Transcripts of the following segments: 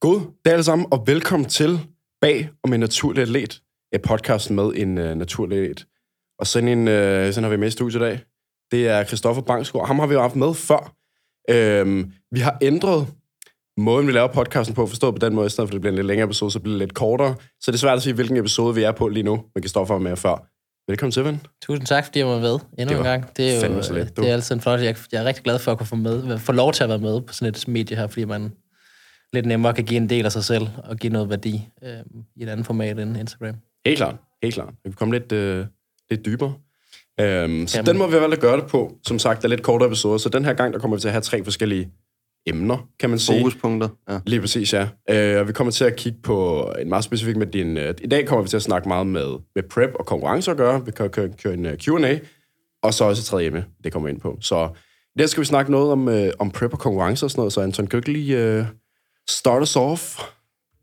God dag alle sammen, og velkommen til Bag om en naturlig atlet, et podcast med en uh, naturlig atlet. Og sådan en, uh, sådan har vi med i studiet i dag. Det er Christoffer Bangsgaard. Ham har vi jo haft med før. Øhm, vi har ændret måden, vi laver podcasten på, forstået på den måde, i stedet for det bliver en lidt længere episode, så bliver det lidt kortere. Så det er svært at sige, hvilken episode vi er på lige nu, men Christoffer var med før. Velkommen til, ven. Tusind tak, fordi jeg var med endnu en gang. Det er jo du. det er altid en flot. Jeg, jeg er rigtig glad for at kunne få, med, få lov til at være med på sådan et medie her, fordi man lidt nemmere kan give en del af sig selv og give noget værdi øh, i et andet format end Instagram. Helt klart, helt klart. Vi kan komme lidt, øh, lidt dybere. Øhm, så Kan den må vi at gøre det på. Som sagt, der er lidt kortere episoder, så den her gang, der kommer vi til at have tre forskellige emner, kan man sige. Fokuspunkter. Ja. Lige præcis, ja. Øh, og vi kommer til at kigge på en meget specifik med din... Øh, I dag kommer vi til at snakke meget med, med prep og konkurrence at gøre. Vi kan køre, køre en uh, Q&A, og så også et tredje emne, det kommer vi ind på. Så i dag skal vi snakke noget om, øh, om prep og konkurrence og sådan noget, så Anton, kan du ikke lige øh, start us off?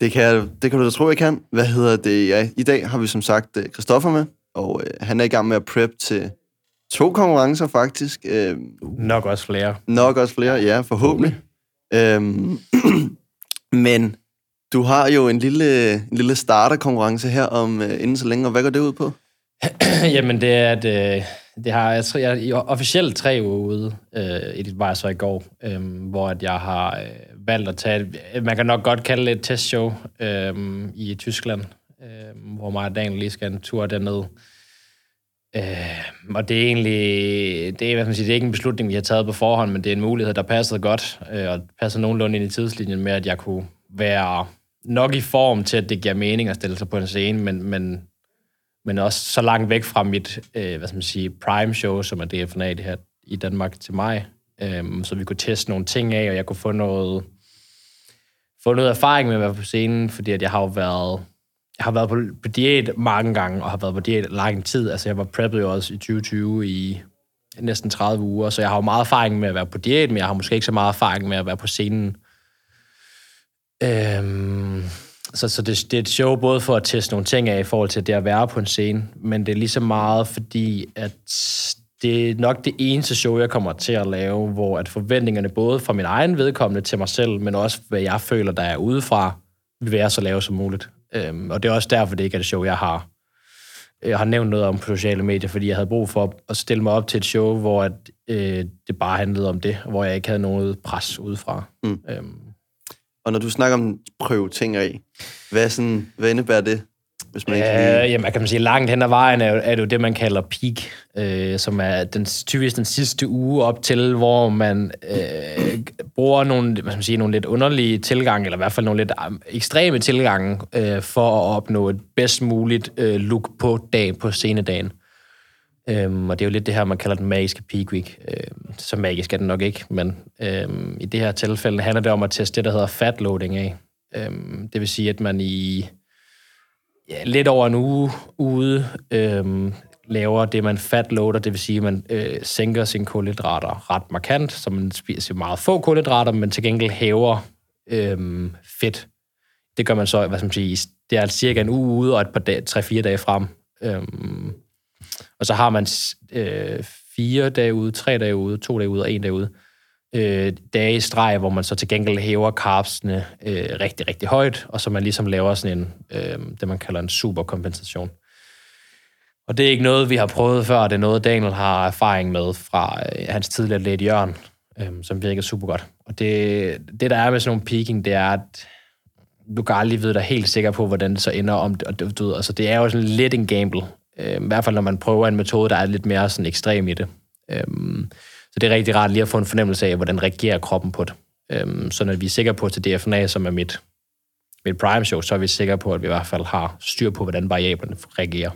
Det, kan det kan du da tro, jeg kan. Hvad hedder det? Ja, I dag har vi som sagt øh, Christoffer med, og øh, han er i gang med at prep til to konkurrencer faktisk. Øh, Nok også flere. nok også flere, ja, forhåbentlig. Øhm, men du har jo en lille, en lille starterkonkurrence her om øh, inden så længe, og hvad går det ud på? Jamen, det er, at øh, det har, jeg, tror, jeg er officielt tre uger ude, øh, i det var jeg så i går, øh, hvor at jeg har øh, valgt at tage, øh, man kan nok godt kalde det et testshow øh, i Tyskland, øh, hvor mig og Daniel lige skal en tur derned. Øh, og det er egentlig, det er, hvad man siger, det er ikke en beslutning, vi har taget på forhånd, men det er en mulighed, der passede godt, øh, og passer nogenlunde ind i tidslinjen med, at jeg kunne være nok i form til, at det giver mening at stille sig på en scene, men, men men også så langt væk fra mit, øh, hvad skal man sige, prime show, som er DFNA det her i Danmark til mig, øh, så vi kunne teste nogle ting af, og jeg kunne få noget, få noget erfaring med at være på scenen, fordi at jeg har jo været, jeg har været på, på diæt mange gange, og har været på diæt lang tid. Altså jeg var preppet jo også i 2020 i næsten 30 uger, så jeg har jo meget erfaring med at være på diæt, men jeg har måske ikke så meget erfaring med at være på scenen. Øhm, så, så det, det er et show både for at teste nogle ting af i forhold til det at være på en scene, men det er lige så meget fordi, at det er nok det eneste show, jeg kommer til at lave, hvor at forventningerne både fra min egen vedkommende til mig selv, men også hvad jeg føler, der er udefra, vil være så lave som muligt. Øhm, og det er også derfor, det ikke er det show, jeg har. Jeg har nævnt noget om på sociale medier, fordi jeg havde brug for at stille mig op til et show, hvor at, øh, det bare handlede om det, hvor jeg ikke havde noget pres udefra. Mm. Øhm, Og når du snakker om prøve ting af, hvad, sådan, hvad indebærer det? Hvis man ikke Øh, lige... jamen, kan man sige, langt hen ad vejen er, jo- er det jo det, man kalder peak, øh, som er den, typisk den sidste uge op til, hvor man øh, bruger nogle, hvad skal man sige, nogle lidt underlige tilgange, eller i hvert fald nogle lidt ekstreme tilgange, øh, for at opnå et bedst muligt øh, look på dag på scenedagen. Øhm, og det er jo lidt det her, man kalder den magiske peak week. Øhm, så magisk er den nok ikke, men øhm, i det her tilfælde handler det om at teste det, der hedder fat loading af. Øhm, det vil sige, at man i ja, lidt over en uge ude øhm, laver det, man fat loader, det vil sige, at man øh, sænker sine kulhydrater ret markant, så man spiser meget få kulhydrater, men til gengæld hæver øhm, fedt. Det gør man så, hvad skal man sige, det er altså cirka en uge ude og et par dage, tre-fire dage frem. Øhm, og så har man øh, fire dage ude, tre dage ude, to dage ude og en dag ude. Øh, dage i streg, hvor man så til gengæld hæver carbsene øh, rigtig, rigtig højt, og så man ligesom laver sådan en, øh, det man kalder en superkompensation. Og det er ikke noget, vi har prøvet før, det er noget, Daniel har erfaring med fra øh, hans tidligere atlet Jørgen, øh, som virker super godt. Og det, det, der er med sådan nogle peaking, det er, at du kan aldrig vide dig helt sikker på, hvordan det så ender om. Og det, du ved, altså, det er jo sådan lidt en gamble. Øh, I hvert fald, når man prøver en metode, der er lidt mere sådan ekstrem i det. Øh, så det er rigtig rart lige at få en fornemmelse af, hvordan reagerer kroppen på det. Øhm, så når vi er sikre på til DFNA, som er mit, mit prime show, så er vi sikre på, at vi i hvert fald har styr på, hvordan variablerne reagerer.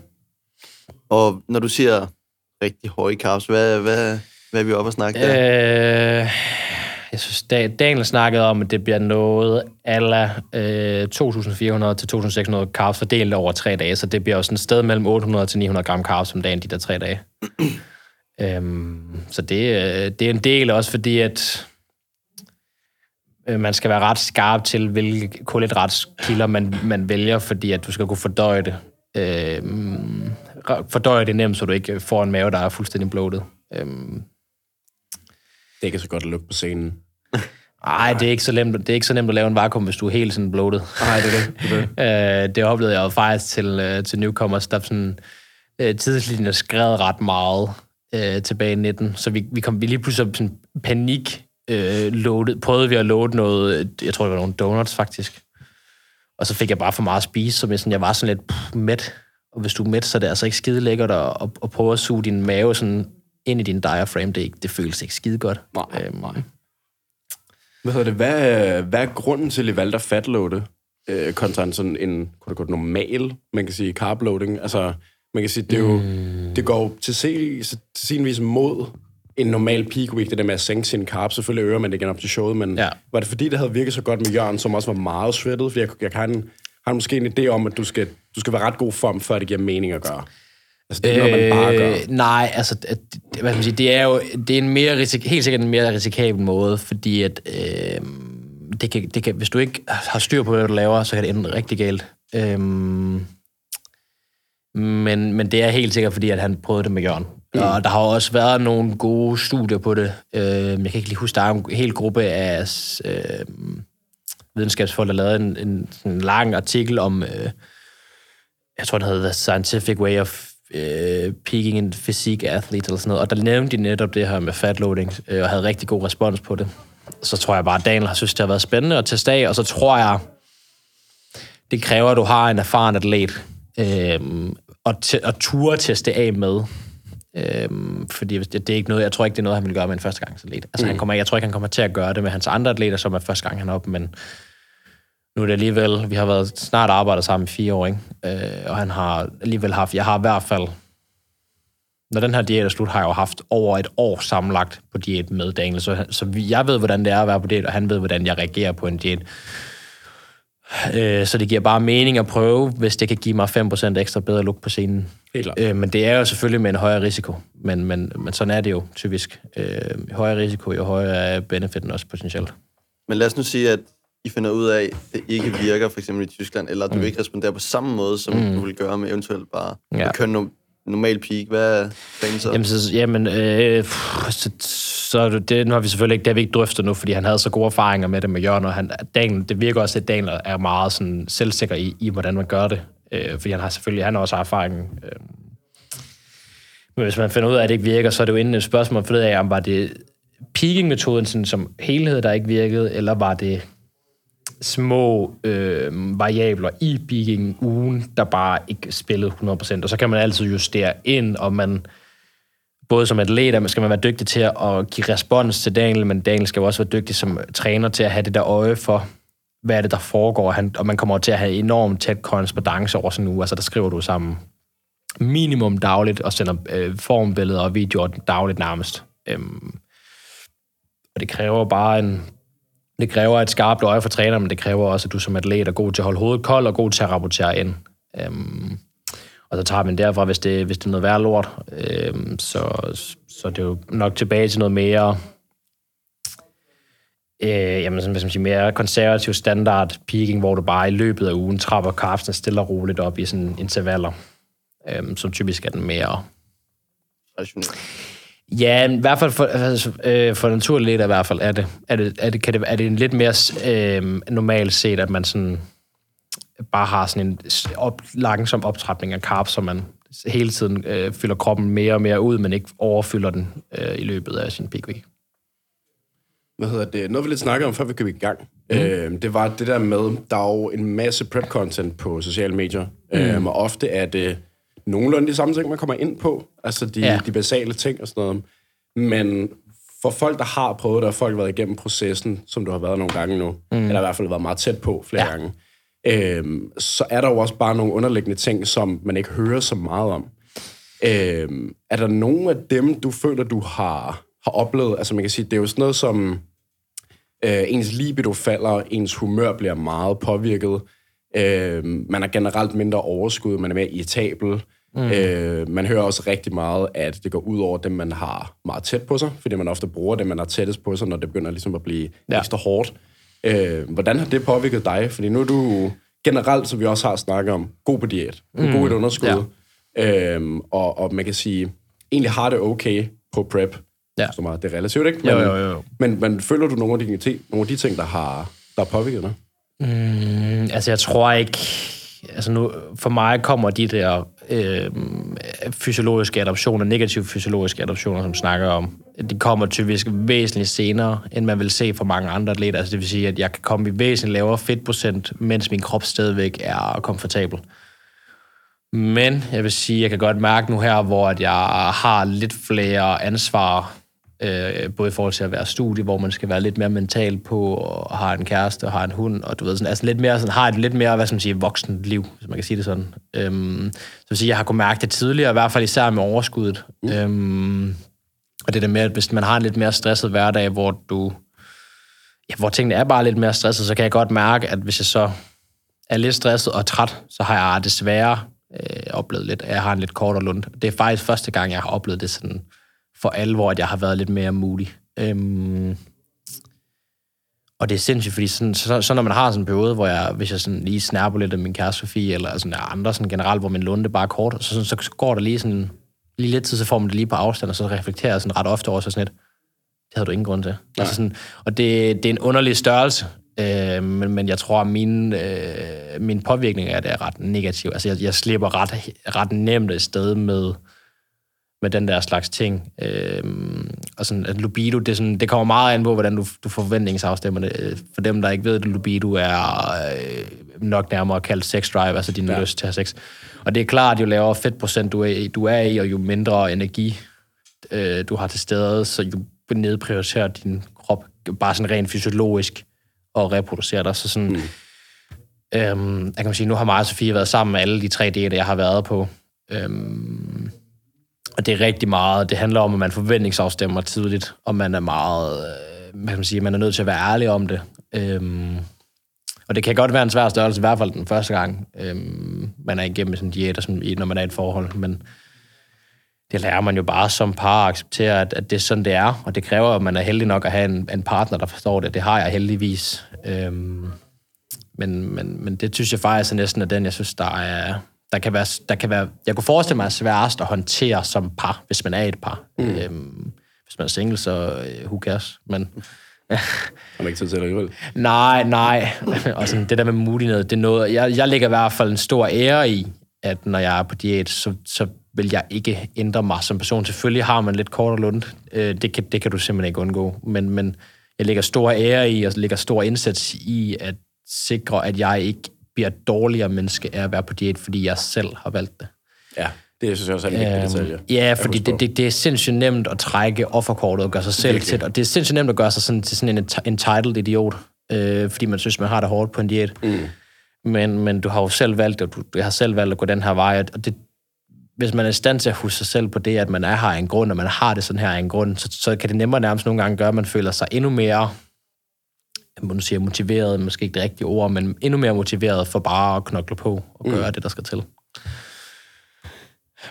Og når du siger rigtig høje carbs, hvad, hvad, hvad er vi oppe at snakke der? Øh, jeg synes, Da- Daniel snakkede om, at det bliver noget ala øh, 2.400 til 2.600 carbs fordelt over tre dage, så det bliver sådan et sted mellem 800 til 900 gram carbs om dagen, de der tre dage. Øhm, så det, øh, det er en del også, fordi at øh, man skal være ret skarp til, hvilke kulhydratskilder man, man vælger, fordi at du skal kunne fordøje det. Øh, fordøje det nemt, så du ikke får en mave, der er fuldstændig bloated. Øhm, Det kan så godt lukke på scenen. Ej, det er ikke så nemt, det er ikke så nemt at lave en vakuum, hvis du er helt sådan bloated. Nej, det er det. det, er det. Øh, det oplevede jeg jo faktisk til, øh, til newcomers, der sådan, øh, tidslinjen skred ret meget øh, tilbage i 19, så vi, vi kom vi lige pludselig sådan panik øh, loaded, prøvede vi at loade noget, jeg tror det var nogle donuts faktisk, og så fik jeg bare for meget at spise, så jeg, sådan, jeg var sådan lidt pff, mæt, og hvis du er mæt, så er det altså ikke skide lækkert at, at, at prøve at suge din mave sådan ind i din diaphragm, det, ikke, det føles ikke skide godt. Nej, øhm, nej. Hvad hedder det? Hvad, er- hvad er grunden til, at I valgte at fatloade øh, kontra en sådan en kunne det gå, normal, man kan sige, carbloading? Altså, man kan sige, det, er jo, mm. det går jo til, se, til sin vis mod en normal peak week, det der med at sænke sin carb. Selvfølgelig øger man det igen op til showet, men Ja. var det fordi, det havde virket så godt med Jørgen, som også var meget sweatet? For jeg, jeg kan, har måske en idé om, at du skal, du skal være ret god form, før det giver mening at gøre. Altså, det er noget, man bare gør. Øh, nej, altså, at, hvad skal man sige, det er jo det er en mere risik, helt sikkert en mere risikabel måde, fordi at, øh, det kan, det kan, hvis du ikke har styr på, hvad du laver, så kan det ende rigtig galt. Øh, men, men det er helt sikkert, fordi at han prøvede det med Jørgen. Mm. Og der har også været nogle gode studier på det. Øh, jeg kan ikke lige huske, der er en hel gruppe af øh, videnskabsfolk, der lavede en, en, en lang artikel om... Øh, jeg tror, det hedder The Scientific Way of uh, Peaking in Physique Athlete, eller sådan noget, og der nævnte de netop det her med fatloading, øh, og havde rigtig god respons på det. Så tror jeg bare, at Daniel har synes, det har været spændende at teste af, og så tror jeg, det kræver, at du har en erfaren atlet, øh, og, te- og ture teste af med. Øhm, fordi det, det er ikke noget, jeg tror ikke, det er noget, han vil gøre med en førstegangsatlet. Altså, mm. han kommer, jeg tror ikke, han kommer til at gøre det med hans andre atleter, som er første gang, han er oppe, men nu er det alligevel, vi har været snart arbejdet sammen i fire år, ikke? Øh, og han har alligevel haft, jeg har i hvert fald, når den her diæt er slut, har jeg jo haft over et år sammenlagt på diæt med Daniel, så, så jeg ved, hvordan det er at være på diæt, og han ved, hvordan jeg reagerer på en diæt. Øh, så det giver bare mening at prøve, hvis det kan give mig 5% ekstra bedre look på scenen. Øh, men det er jo selvfølgelig med en højere risiko, men, men, men sådan er det jo typisk. Øh, højere risiko, jo højere er benefitten også potentielt. Men lad os nu sige, at I finder ud af, at det ikke virker, for eksempel i Tyskland, eller at du mm. ikke responderer på samme måde, som mm. du vil gøre med eventuelt bare Ja. ja no- normal peak. Hvad er planen så? Jamen, så, jamen øh, pff, så, så det, nu har vi selvfølgelig ikke, det har vi ikke drøftet nu, fordi han havde så gode erfaringer med det med Jørgen, og han, Daniel, det virker også, at Daniel er meget sådan, selvsikker i, i, hvordan man gør det. Øh, fordi han har selvfølgelig, han har også erfaring. Øh. Men hvis man finder ud af, at det ikke virker, så er det jo inden et spørgsmål, for det af, om var det peaking-metoden sådan, som helhed, der ikke virkede, eller var det små øh, variabler i peaking ugen, der bare ikke spillede 100%. Og så kan man altid justere ind, og man både som atlet, man skal man være dygtig til at give respons til Daniel, men Daniel skal jo også være dygtig som træner til at have det der øje for, hvad er det, der foregår, Han, og man kommer til at have enormt tæt korrespondence over sådan en uge. Altså, der skriver du sammen minimum dagligt, og sender øh, formbilleder og videoer dagligt nærmest. Øhm, og det kræver bare en... Det kræver et skarpt øje for træneren, men det kræver også, at du som atlet er god til at holde hovedet koldt og god til at rapportere ind. Øhm, og så tager man derfra, hvis det, hvis det er noget værre lort. Øhm, så, så det er jo nok tilbage til noget mere... Øh, jamen, sådan, hvad skal man sige, mere konservativ standard peaking, hvor du bare i løbet af ugen trapper kraften stille og roligt op i sådan intervaller, øhm, som typisk er den mere Rationelt. Ja, i hvert fald for, altså, øh, for naturligt i hvert fald er det, er det, er det, kan det, er det en lidt mere øh, normalt set, at man sådan bare har sådan en op, langsom optrapning af carbs, så man hele tiden øh, fylder kroppen mere og mere ud, men ikke overfylder den øh, i løbet af sin peak week. hvad hedder det, noget vi lidt snakkede om, før vi gik i gang, mm. øh, det var det der med, der er jo en masse prep-content på sociale medier, mm. øh, og ofte er det nogenlunde de samme ting, man kommer ind på, altså de, Ja. de basale ting og sådan noget. Men for folk, der har prøvet det, og folk har været igennem processen, som du har været nogle gange nu, mm. eller i hvert fald været meget tæt på flere Ja. gange, øh, så er der jo også bare nogle underliggende ting, som man ikke hører så meget om. Øh, er der nogen af dem, du føler, du har, har oplevet? Altså man kan sige, det er jo sådan noget som, øh, ens libido falder, ens humør bliver meget påvirket, øh, man er generelt mindre overskud, man er mere irritabel, mm. øh, man hører også rigtig meget, at det går ud over dem, man har meget tæt på sig, fordi man ofte bruger dem, man har tættest på sig, når det begynder ligesom at blive Ja. ekstra hårdt. Øh, hvordan har det påvirket dig? Fordi nu er du generelt, som vi også har snakket om, god på diæt, mm. god i et underskud, ja. øhm, og, og man kan sige, egentlig har det okay på prep, Ja. Så meget, det er relativt, ikke? Jo, jo, jo. Men, men føler du nogle af de nogle af de ting der har, der har påvirket dig? Mm, altså, jeg tror ikke... Altså nu, for mig kommer de der øh, fysiologiske adoptioner, negative fysiologiske adoptioner, som snakker om, de kommer typisk væsentligt senere, end man vil se for mange andre atleter. Altså det vil sige, at jeg kan komme i væsentligt lavere fedtprocent, mens min krop stadigvæk er komfortabel. Men jeg vil sige, at jeg kan godt mærke nu her, hvor jeg har lidt flere ansvar, øh, både i forhold til at være studie, hvor man skal være lidt mere mental på, og har en kæreste, og har en hund, og du ved, sådan, altså lidt mere, sådan, har et lidt mere, hvad skal man sige, voksen liv, hvis man kan sige det sådan. Øhm, så vil sige, jeg har kunnet mærke det tidligere, i hvert fald især med overskuddet. Mm. Øhm, og det der med, at hvis man har en lidt mere stresset hverdag, hvor du, ja, hvor tingene er bare lidt mere stresset, så kan jeg godt mærke, at hvis jeg så er lidt stresset og træt, så har jeg desværre øh, oplevet lidt, at jeg har en lidt kortere lund. Det er faktisk første gang, jeg har oplevet det sådan for alvor, at jeg har været lidt mere mulig. Øhm, og det er sindssygt, fordi sådan, så, så, når man har sådan en periode, hvor jeg, hvis jeg sådan lige snapper lidt af min kæreste Sofie, eller sådan andre sådan generelt, hvor min lunde bare er kort, så, så, så går der lige sådan lige lidt tid, så får man det lige på afstand, og så reflekterer jeg sådan ret ofte over så sådan et, det havde du ingen grund til. Ja. Altså sådan, og det, det er en underlig størrelse, øh, men, men jeg tror, at min, øh, min påvirkning af det er ret negativ. Altså jeg, jeg slipper ret, ret nemt et sted med, med den der slags ting. Øhm, og sådan, at libido, det, sådan, det kommer meget an på, hvordan du, du forventningsafstemmer det. For dem, der ikke ved det, libido er øh, nok nærmere kaldt sex drive, altså din ja. lyst til at have sex. Og det er klart, at jo lavere fedtprocent du er, du er i, og jo mindre energi øh, du har til stede, så jo nedprioriterer din krop bare sådan rent fysiologisk og reproducerer dig. Så sådan, mm. øhm, jeg kan sige, nu har mig og Sofie været sammen med alle de tre dage, jeg har været på. Øhm, og det er rigtig meget, det handler om, at man forventningsafstemmer tidligt, og man er meget, øh, hvad kan man sige, man er nødt til at være ærlig om det. Øhm, og det kan godt være en svær størrelse, i hvert fald den første gang, øhm, man er igennem sådan en diæt, sådan, når man er i et forhold, men det lærer man jo bare som par at acceptere, at, at det er sådan, det er, og det kræver, at man er heldig nok at have en, en partner, der forstår det. Det har jeg heldigvis. Øhm, men, men, men det synes jeg faktisk er næsten er den, jeg synes, der er, der kan være, der kan være, jeg kunne forestille mig, at sværest at håndtere som par, hvis man er et par. Mm. Øhm, hvis man er single, så uh, who cares? Men, Har man ikke tid til det alligevel? Nej, nej. og sådan, det der med mulighed, det er noget, jeg, jeg lægger i hvert fald en stor ære i, at når jeg er på diæt, så, så vil jeg ikke ændre mig som person. Selvfølgelig har man lidt kort og lund. Øh, det, kan, det kan du simpelthen ikke undgå. Men, men jeg lægger stor ære i, og lægger stor indsats i at sikre, at jeg ikke bliver dårligere menneske af at være på diæt, fordi jeg selv har valgt det. Ja, det synes jeg også er en vigtig Øhm, detalje. Ja, fordi det, det, det er sindssygt nemt at trække offerkortet og gøre sig selv til, og det er sindssygt nemt at gøre sig sådan, til sådan en enti- entitled idiot, øh, fordi man synes, man har det hårdt på en diæt. Mm. Men, men du har jo selv valgt og du, du har selv valgt at gå den her vej, og det, hvis man er i stand til at huske sig selv på det, at man er her af en grund, og man har det sådan her af en grund, så, så kan det nemmere nærmest nogle gange gøre, at man føler sig endnu mere må nu sige motiveret, måske ikke det rigtige ord, men endnu mere motiveret for bare at knokle på og gøre mm. det, der skal til.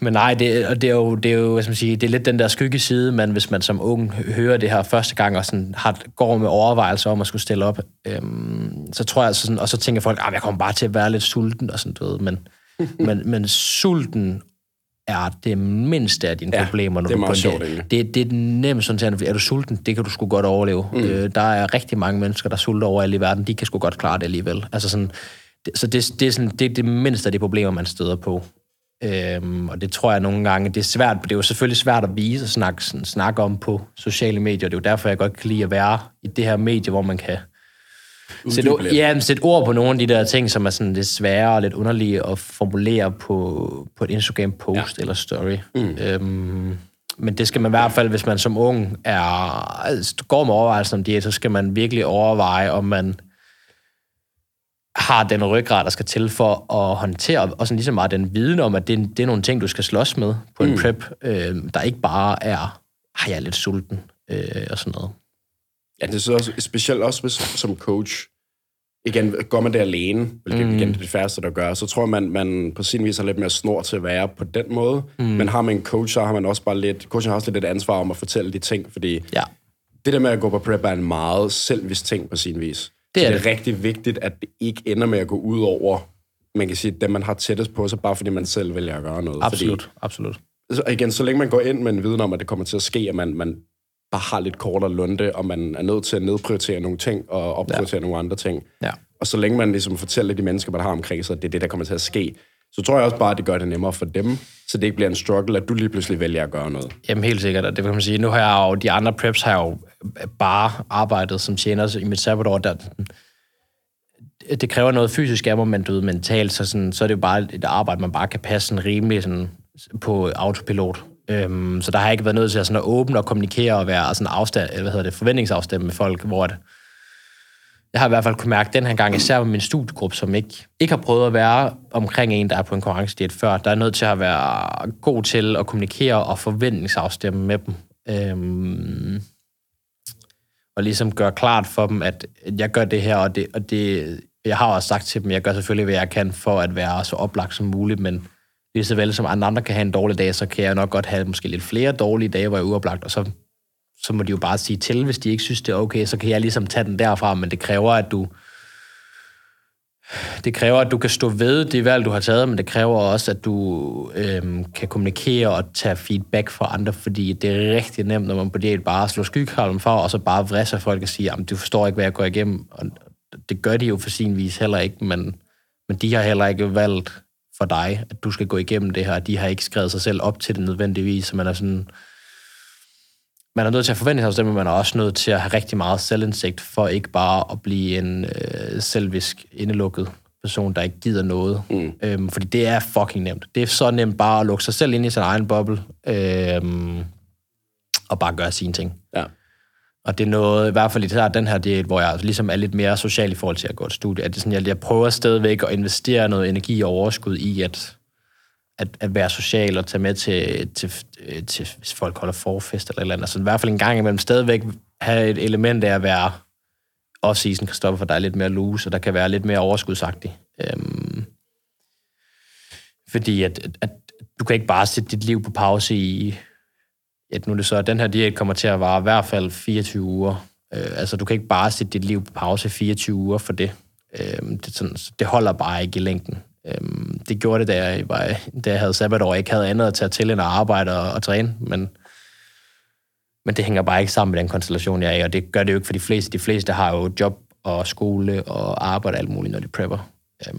Men nej, det, og det er jo, det er jo hvad skal man sige, det er lidt den der skyggeside, man, hvis man som ung hører det her første gang, og sådan har, går med overvejelser om at skulle stille op, øhm, så tror jeg, altså sådan, og så tænker folk, at jeg kommer bare til at være lidt sulten, og sådan noget, men, men, men sulten er det mindste af dine Ja, problemer. Når det er du meget sjovt, egentlig. det, det er nemt sådan, at er du sulten, det kan du sgu godt overleve. Mm. Øh, der er rigtig mange mennesker, der sulter over i verden, de kan sgu godt klare det alligevel. Altså sådan, det, så det, det, er sådan, det er det mindste af de problemer, man støder på. Øhm, og det tror jeg nogle gange, det er svært, det er jo selvfølgelig svært at vise og snakke, sådan, snakke om på sociale medier. Det er jo derfor, jeg godt kan lide at være i det her medie, hvor man kan Uddybe lidt. ja, sætte ord på nogle af de der ting, som er sådan lidt svære og lidt underlige at formulere på, på et Instagram-post ja. eller story. Mm. Øhm, men det skal man i hvert fald, hvis man som ung er, altså, går med overvejelser om diæt, så skal man virkelig overveje, om man har den ryggrad, der skal til for at håndtere, og sådan ligesom meget den viden om, at det, er- det er nogle ting, du skal slås med på en prep, øh, der ikke bare er, ej, jeg er lidt sulten, øh, og sådan noget. Ja, det er så også, specielt også hvis, som coach. Igen, går man det alene, hvilket mm. igen er det færreste, der gør, så tror man, man på sin vis har lidt mere snor til at være på den måde. Mm. Men har man en coach, så har man også bare lidt, coachen har også lidt et ansvar om at fortælle de ting, fordi Ja. det der med at gå på prep er en meget selvvis ting på sin vis. Det så er det er det. rigtig vigtigt, at det ikke ender med at gå ud over, man kan sige, dem man har tættest på sig, bare fordi man selv vælger at gøre noget. Absolut, absolut. Fordi, så igen, så længe man går ind med en viden om, at det kommer til at ske, at man, man bare har lidt kortere lunde, og man er nødt til at nedprioritere nogle ting og opprioritere ja. nogle andre ting. Ja. Og så længe man ligesom fortæller de mennesker, man har omkring sig, at det er det, der kommer til at ske, så tror jeg også bare, at det gør det nemmere for dem, så det ikke bliver en struggle, at du lige pludselig vælger at gøre noget. Jamen helt sikkert, og det kan man sige. Nu har jeg jo, de andre preps har jo bare arbejdet som tjener i mit sabbatår, der, det kræver noget fysisk af mig, men du ved, mentalt, så, sådan, så er det jo bare et arbejde, man bare kan passe sådan rimelig sådan, på autopilot. Øhm, så der har jeg ikke været nødt til at, sådan at åbne og kommunikere og være sådan afstand, hvad hedder det, forventningsafstemme med folk, hvor at, jeg har i hvert fald kunne mærke den her gang, især med min studiegruppe, som ikke, ikke har prøvet at være omkring en, der er på en konkurrencediet før, der er nødt til at være god til at kommunikere og forventningsafstemme med dem. Øhm, og ligesom gøre klart for dem, at jeg gør det her, og det, og det, jeg har også sagt til dem, jeg gør selvfølgelig, hvad jeg kan for at være så oplagt som muligt, men lige så vel som andre, andre kan have en dårlig dag, så kan jeg nok godt have måske lidt flere dårlige dage, hvor jeg er uoplagt, og så så må de jo bare sige til, hvis de ikke synes, det er okay, så kan jeg ligesom tage den derfra, men det kræver, at du det kræver, at du kan stå ved det valg, du har taget, men det kræver også, at du øhm, kan kommunikere og tage feedback fra andre, fordi det er rigtig nemt, når man på det bare slår skykalm for, og så bare vrisser folk og siger, at du forstår ikke, hvad jeg går igennem. Og det gør de jo for sin vis heller ikke, men, men de har heller ikke valgt for dig, at du skal gå igennem det her. De har ikke skrevet sig selv op til det nødvendigvis, så man er sådan, man er nødt til at forvente men man er også nødt til at have rigtig meget selvindsigt, for ikke bare at blive en øh, selvisk, indelukket person, der ikke gider noget. Mm. Øhm, fordi det er fucking nemt. Det er så nemt bare at lukke sig selv ind i sin egen boble, øhm, og bare gøre sine ting. Ja. Og det er noget, i hvert fald i den her del, hvor jeg ligesom er lidt mere social i forhold til at gå et studie, at det sådan, jeg, jeg prøver stadigvæk at investere noget energi og overskud i, at at, at være social og tage med til, til, øh, til, hvis folk holder forfest eller et eller andet. Altså i hvert fald en gang imellem stadigvæk have et element af at være off-season Kristoffer, for der er lidt mere loose, og der kan være lidt mere overskudsagtig. Øhm, fordi at, at, at, du kan ikke bare sætte dit liv på pause i, at nu er det så, at den her diæt kommer til at vare i hvert fald 24 uger. Øh, altså du kan ikke bare sætte dit liv på pause 24 uger for det. Øh, det, sådan, det holder bare ikke i længden. Øh, det gjorde det, da jeg, var, da jeg havde sabbatår, og ikke havde andet at tage til end at arbejde og, og træne, men, men det hænger bare ikke sammen med den konstellation, jeg er i, og det gør det jo ikke for de fleste. De fleste har jo job og skole og arbejde alt muligt, når de prepper. Øh,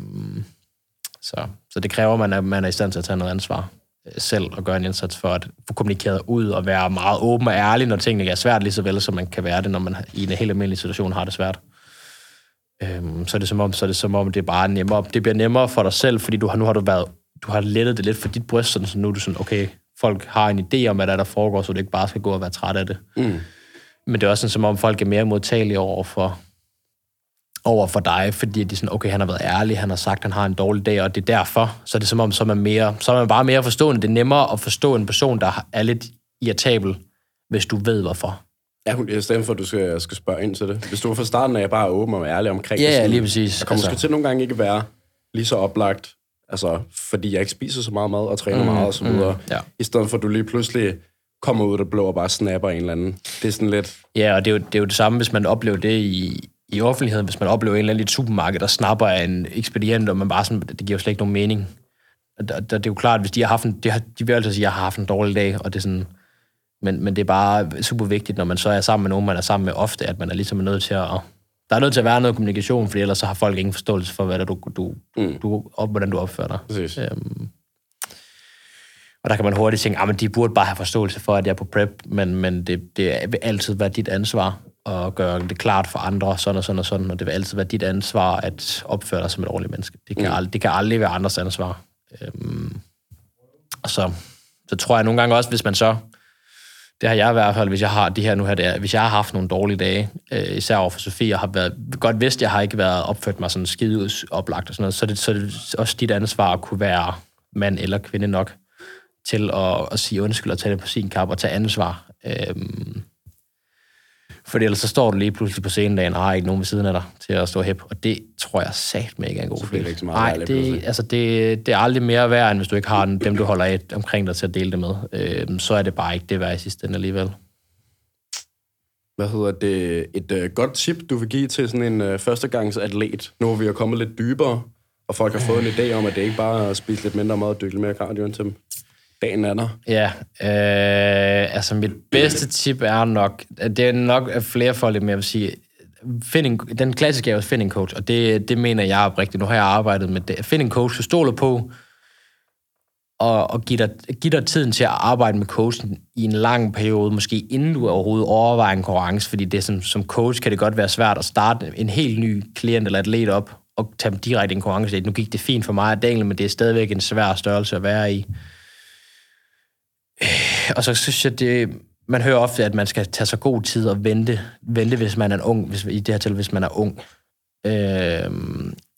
så, så det kræver, at man er, man er i stand til at tage noget ansvar selv og gøre en indsats for at få kommunikeret ud og være meget åben og ærlig, når tingene er svært, lige så vel som man kan være det, når man i en helt almindelig situation har det svært øhm, så er det som om, så er det som om, det er bare nemmere. Det bliver nemmere for dig selv, fordi du har, nu har du været, du har lettet det lidt for dit bryst, sådan, så nu er du sådan, okay, folk har en idé om, hvad der, er, der foregår, så du ikke bare skal gå og være træt af det. Mm. Men det er også sådan, som om folk er mere modtagelige over for, over for dig, fordi de er sådan, okay, han har været ærlig, han har sagt, han har en dårlig dag, og det er derfor. Så er det som om, så er man, mere, så er man bare mere forstående. Det er nemmere at forstå en person, der er lidt irritabel, hvis du ved hvorfor. Ja, i stedet for, at du skal, skal spørge ind til det. Hvis du fra starten af bare åben og ærlig omkring ja, det. Ja, lige præcis. Det kommer altså. til nogle gange ikke være lige så oplagt, altså, fordi jeg ikke spiser så meget mad og træner mm, meget og så mm, videre. Mm, ja. I stedet for, at du lige pludselig kommer ud af blå og bare snapper en eller anden. Det er sådan lidt... Ja, og det er jo det, er jo det samme, hvis man oplever det i, i offentligheden, hvis man oplever en eller anden i et supermarked, der snapper af en ekspedient, og man bare sådan, det giver jo slet ikke nogen mening. Og der, der, det er jo klart, hvis de har haft en, de, har, de vil altid sige, at jeg har haft en dårlig dag, og det er sådan, men, men det er bare super vigtigt, når man så er sammen med nogen, man er sammen med ofte, at man er ligesom nødt til at... Der er nødt til at være noget kommunikation, for ellers så har folk ingen forståelse for, hvad der du, du, mm. du, op, hvordan du opfører dig. Præcis. Øhm, og der kan man hurtigt tænke, at ah, de burde bare have forståelse for, at jeg er på prep, men, men det, det vil altid være dit ansvar at gøre det klart for andre, sådan og sådan og sådan, og det vil altid være dit ansvar at opføre dig som et ordentligt menneske. Det kan, mm. aldrig, det kan aldrig være andres ansvar. Øhm, og så, så tror jeg nogle gange også, hvis man så det har jeg i hvert fald, hvis jeg har de her nu her, der, hvis jeg har haft nogle dårlige dage, øh, især over for Sofie, og har været, godt vidst, jeg har ikke været opført mig sådan skide oplagt og sådan noget, så er det, så det også dit ansvar at kunne være mand eller kvinde nok til at, at sige undskyld og tage det på sin kap og tage ansvar. Øhm, for ellers så står du lige pludselig på scenen dagen og har ikke nogen ved siden af dig til at stå hæppe. Og det tror jeg sat med ikke er en god følelse. Det Nej, det, altså det, det er aldrig mere værd, end hvis du ikke har dem, du holder et omkring dig til at dele det med. Øhm, så er det bare ikke det værd i sidste ende alligevel. Hvad hedder det? Et uh, godt tip, du vil give til sådan en uh, førstegangsatlet. Nu er vi jo kommet lidt dybere, og folk har fået en idé om, at det ikke bare er at spise lidt mindre mad og dykke lidt mere cardio til dem dagen er der. Ja, øh, altså mit bedste tip er nok, at det er nok flerfoldigt, men jeg vil sige, find en, den klassiske er jo find en coach, og det, det mener jeg oprigtigt. Nu har jeg arbejdet med det. Find en coach, du stoler på, og, og giv, dig, giv dig tiden til at arbejde med coachen i en lang periode, måske inden du overhovedet overvejer en konkurrence, fordi det som, som coach kan det godt være svært at starte en helt ny klient eller atlet op og tage dem direkte i en konkurrence. Nu gik det fint for mig at Daniel, men det er stadigvæk en svær størrelse at være i. Øh, og så synes jeg, det, man hører ofte, at man skal tage sig god tid og vente, vente hvis man er ung, hvis, i det her til, hvis man er ung. Øh,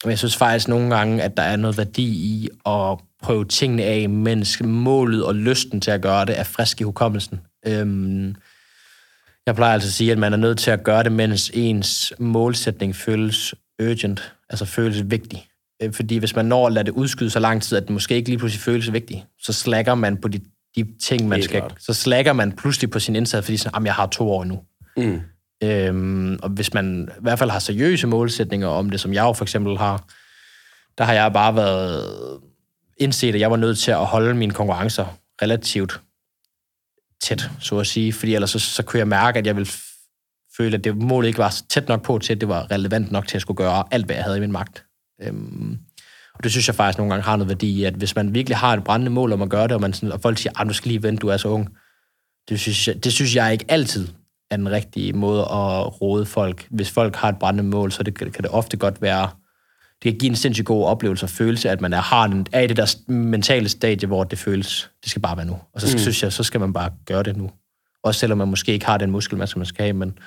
men jeg synes faktisk nogle gange, at der er noget værdi i at prøve tingene af, mens målet og lysten til at gøre det er frisk i hukommelsen. Øhm, jeg plejer altså at sige, at man er nødt til at gøre det, mens ens målsætning føles urgent, altså føles vigtig. Øh, fordi hvis man når at lade det udskyde så lang tid, at det måske ikke lige pludselig føles vigtigt, så slækker man på de, de ting, man Helt skal... klart. Så slækker man pludselig på sin indsats, fordi sådan, "Jamen, jeg har to år nu. Mm. Øhm, og hvis man i hvert fald har seriøse målsætninger om det, som jeg jo for eksempel har, der har jeg bare været indset, at jeg var nødt til at holde mine konkurrencer relativt tæt, så at sige, fordi ellers så, så kunne jeg mærke, at jeg ville føle, at det målet ikke var så tæt nok på til, at det var relevant nok til at skulle gøre alt, hvad jeg havde i min magt. Øhm, og det synes jeg faktisk nogle gange har noget værdi at hvis man virkelig har et brændende mål om at gøre det, og, man sådan, og folk siger, at du skal lige vente, du er så ung, det synes, jeg, det synes jeg ikke altid er den rigtige måde at råde folk. Hvis folk har et brændende mål, så det, kan det ofte godt være, det kan give en sindssygt god oplevelse og følelse, at man er, har den, er i det der mentale stadie, hvor det føles, det skal bare være nu. Og så mm. synes jeg, så skal man bare gøre det nu. Også selvom man måske ikke har den muskelmasse, man skal have, men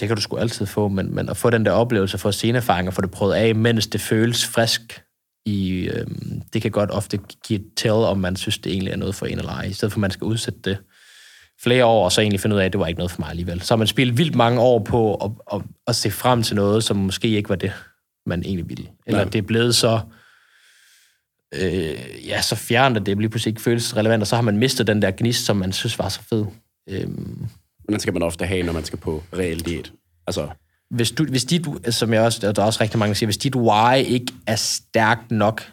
det kan du sgu altid få, men, men at få den der oplevelse, få sceneerfaring og få det prøvet af, mens det føles frisk, i, øhm, det kan godt ofte give et tell, om man synes, det egentlig er noget for en eller ej, i stedet for at man skal udsætte det flere år, og så egentlig finde ud af, at det var ikke noget for mig alligevel. Så har man spillet vildt mange år på at, at, at se frem til noget, som måske ikke var det, man egentlig ville. Eller Nej. det er blevet så øh, ja, så fjernt, at det lige pludselig ikke føles relevant, og så har man mistet den der gnist, som man synes var så fed. Øhm, Men den skal man ofte have, når man skal på reel diæt. Altså, hvis, du, hvis dit, som jeg også, og der er også rigtig mange, der siger, hvis dit why ikke er stærkt nok,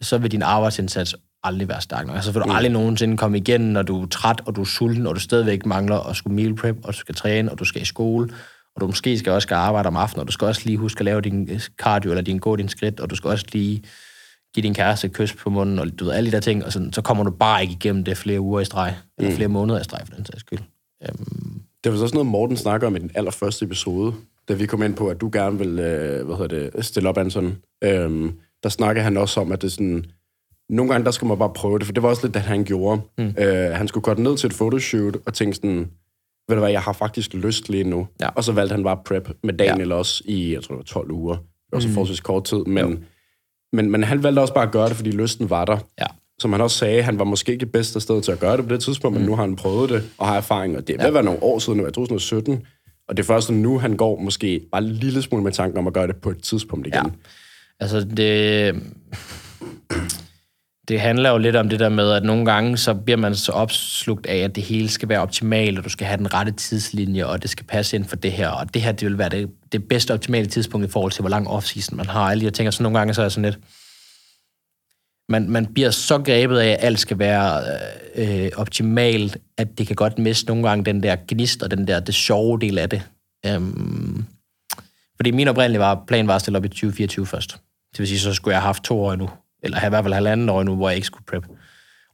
så vil din arbejdsindsats aldrig være stærk nok. Altså vil du aldrig nogensinde komme igen, når du er træt, og du er sulten, og du stadigvæk mangler at skulle meal prep, og du skal træne, og du skal i skole, og du måske skal også skal arbejde om aftenen, og du skal også lige huske at lave din øh, cardio, eller din gå din skridt, og du skal også lige give din kæreste et kys på munden, og du ved, alle de der ting, og sådan, så kommer du bare ikke igennem det flere uger i streg, eller flere måneder i streg, for den sags skyld. Det var så også noget, Morten snakker om i den allerførste episode, da vi kom ind på, at du gerne vil øh, hvad hedder det, stille op, Anton. Øhm, der snakker han også om, at det sådan... Nogle gange, der skal man bare prøve det, for det var også lidt, det han gjorde. Mm. Øh, han skulle godt ned til et photoshoot og tænke sådan, ved du hvad, jeg har faktisk lyst lige nu. Ja. Og så valgte han bare prep med Daniel ja. også i, jeg tror det var 12 uger. Det var også mm. forholdsvis kort tid, men, men, men han valgte også bare at gøre det, fordi lysten var der. ja. Som han også sagde, han var måske ikke det bedste sted til at gøre det på det tidspunkt, mm. men nu har han prøvet det og har erfaring, og det er ved at være nogle år siden, jeg tror 2017, og det er først nu, han går måske bare en lille smule med tanken om at gøre det på et tidspunkt igen. Ja. Altså, det, det handler jo lidt om det der med, at nogle gange, så bliver man så opslugt af, at det hele skal være optimalt, og du skal have den rette tidslinje, og det skal passe ind for det her, og det her, det vil være det, det bedste optimale tidspunkt i forhold til, hvor lang off-season man har. Alle de her ting, og så nogle gange, så er jeg sådan lidt, man, man bliver så grebet af, at alt skal være øh, optimalt, at det kan godt miste nogle gange den der gnist, og den der det sjove del af det. Øhm, fordi min oprindelige var, plan var at stille op i 2024 først. Det vil sige, så skulle jeg have haft to år nu, eller have i hvert fald halvanden år nu, hvor jeg ikke skulle prep.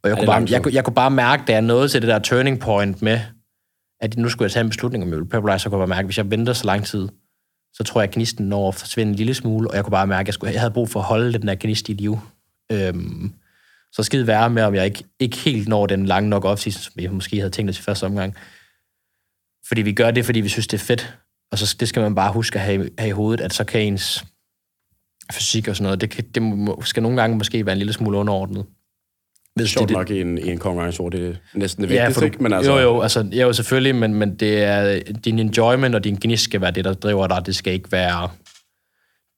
Og jeg, kunne bare, jeg, jeg kunne bare mærke, da jeg nåede til det der turning point med, at nu skulle jeg tage en beslutning om jeg ville prep så kunne jeg bare mærke, at hvis jeg venter så lang tid, så tror jeg, at gnisten når at forsvinde en lille smule, og jeg kunne bare mærke, at jeg, skulle, jeg havde brug for at holde den der gnist i live. Øhm, så skide være med, om jeg ikke, ikke helt når den lange nok off som jeg måske havde tænkt os i første omgang. Fordi vi gør det, fordi vi synes, det er fedt. Og så det skal man bare huske at have, have i hovedet, at så kan ens fysik og sådan noget, det, kan, det må, skal nogle gange måske være en lille smule underordnet. Hvis Sjovt det, nok i en, i en konkurrence, hvor det er næsten det Ja, vigtigste, for ikke? du, Men altså, jo, jo, altså, jo, selvfølgelig, men, men det er, din enjoyment og din gnist skal være det, der driver dig. Det skal ikke være...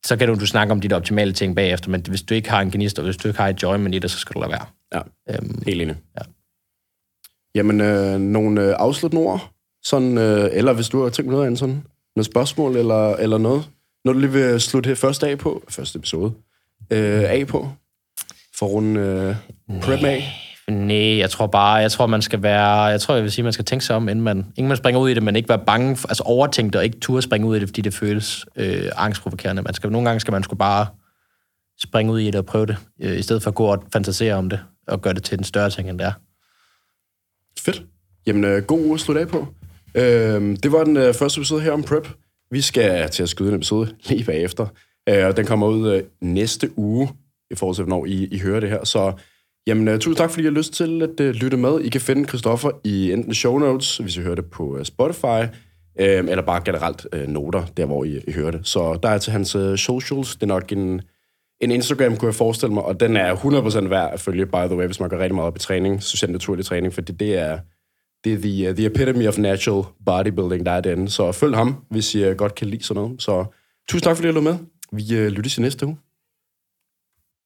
Så kan du, du snakke om de optimale ting bagefter, men hvis du ikke har en gnist, og hvis du ikke har enjoyment i det, så skal du lade være. Ja, Øhm, helt enig. Ja. Jamen, øh, nogle øh, afsluttende ord? Sådan, øh, eller hvis du har tænkt noget andet sådan, noget spørgsmål eller, eller noget, noget du lige vil slutte her første af på, første episode, øh, af på, for runde øh, prep af. Nej, jeg tror bare, jeg tror, man skal være, jeg tror, jeg vil sige, man skal tænke sig om, inden man, inden man springer ud i det, men ikke være bange, for, altså overtænkt og ikke turde springe ud i det, fordi det føles øh, angstprovokerende. Man skal, nogle gange skal man sgu bare springe ud i det og prøve det, øh, i stedet for at gå og fantasere om det, og gøre det til en større ting, end det er. Fedt. Jamen, øh, god uge at slutte af på. Øh, det var den øh, første episode her om prep. Vi skal til at skyde en episode lige bagefter, øh, og den kommer ud øh, næste uge, i forhold til, hvornår I, I hører det her. Så jamen, øh, tusind tak, fordi I har lyst til at øh, lytte med. I kan finde Christoffer i enten show notes, hvis I hører det på øh, Spotify, øh, eller bare generelt øh, noter, der hvor I, I hører det. Så der er til hans øh, socials. Det er nok en, en Instagram, kunne jeg forestille mig, og den er 100% værd at følge, by the way, hvis man går rigtig meget op i træning, socialt naturlig træning, fordi det er, det er the, uh, the epitome of natural bodybuilding, der er den. Så følg ham, hvis I uh, godt kan lide sådan noget. Så tusind tak, fordi I har med. Vi uh, lyttes i næste uge.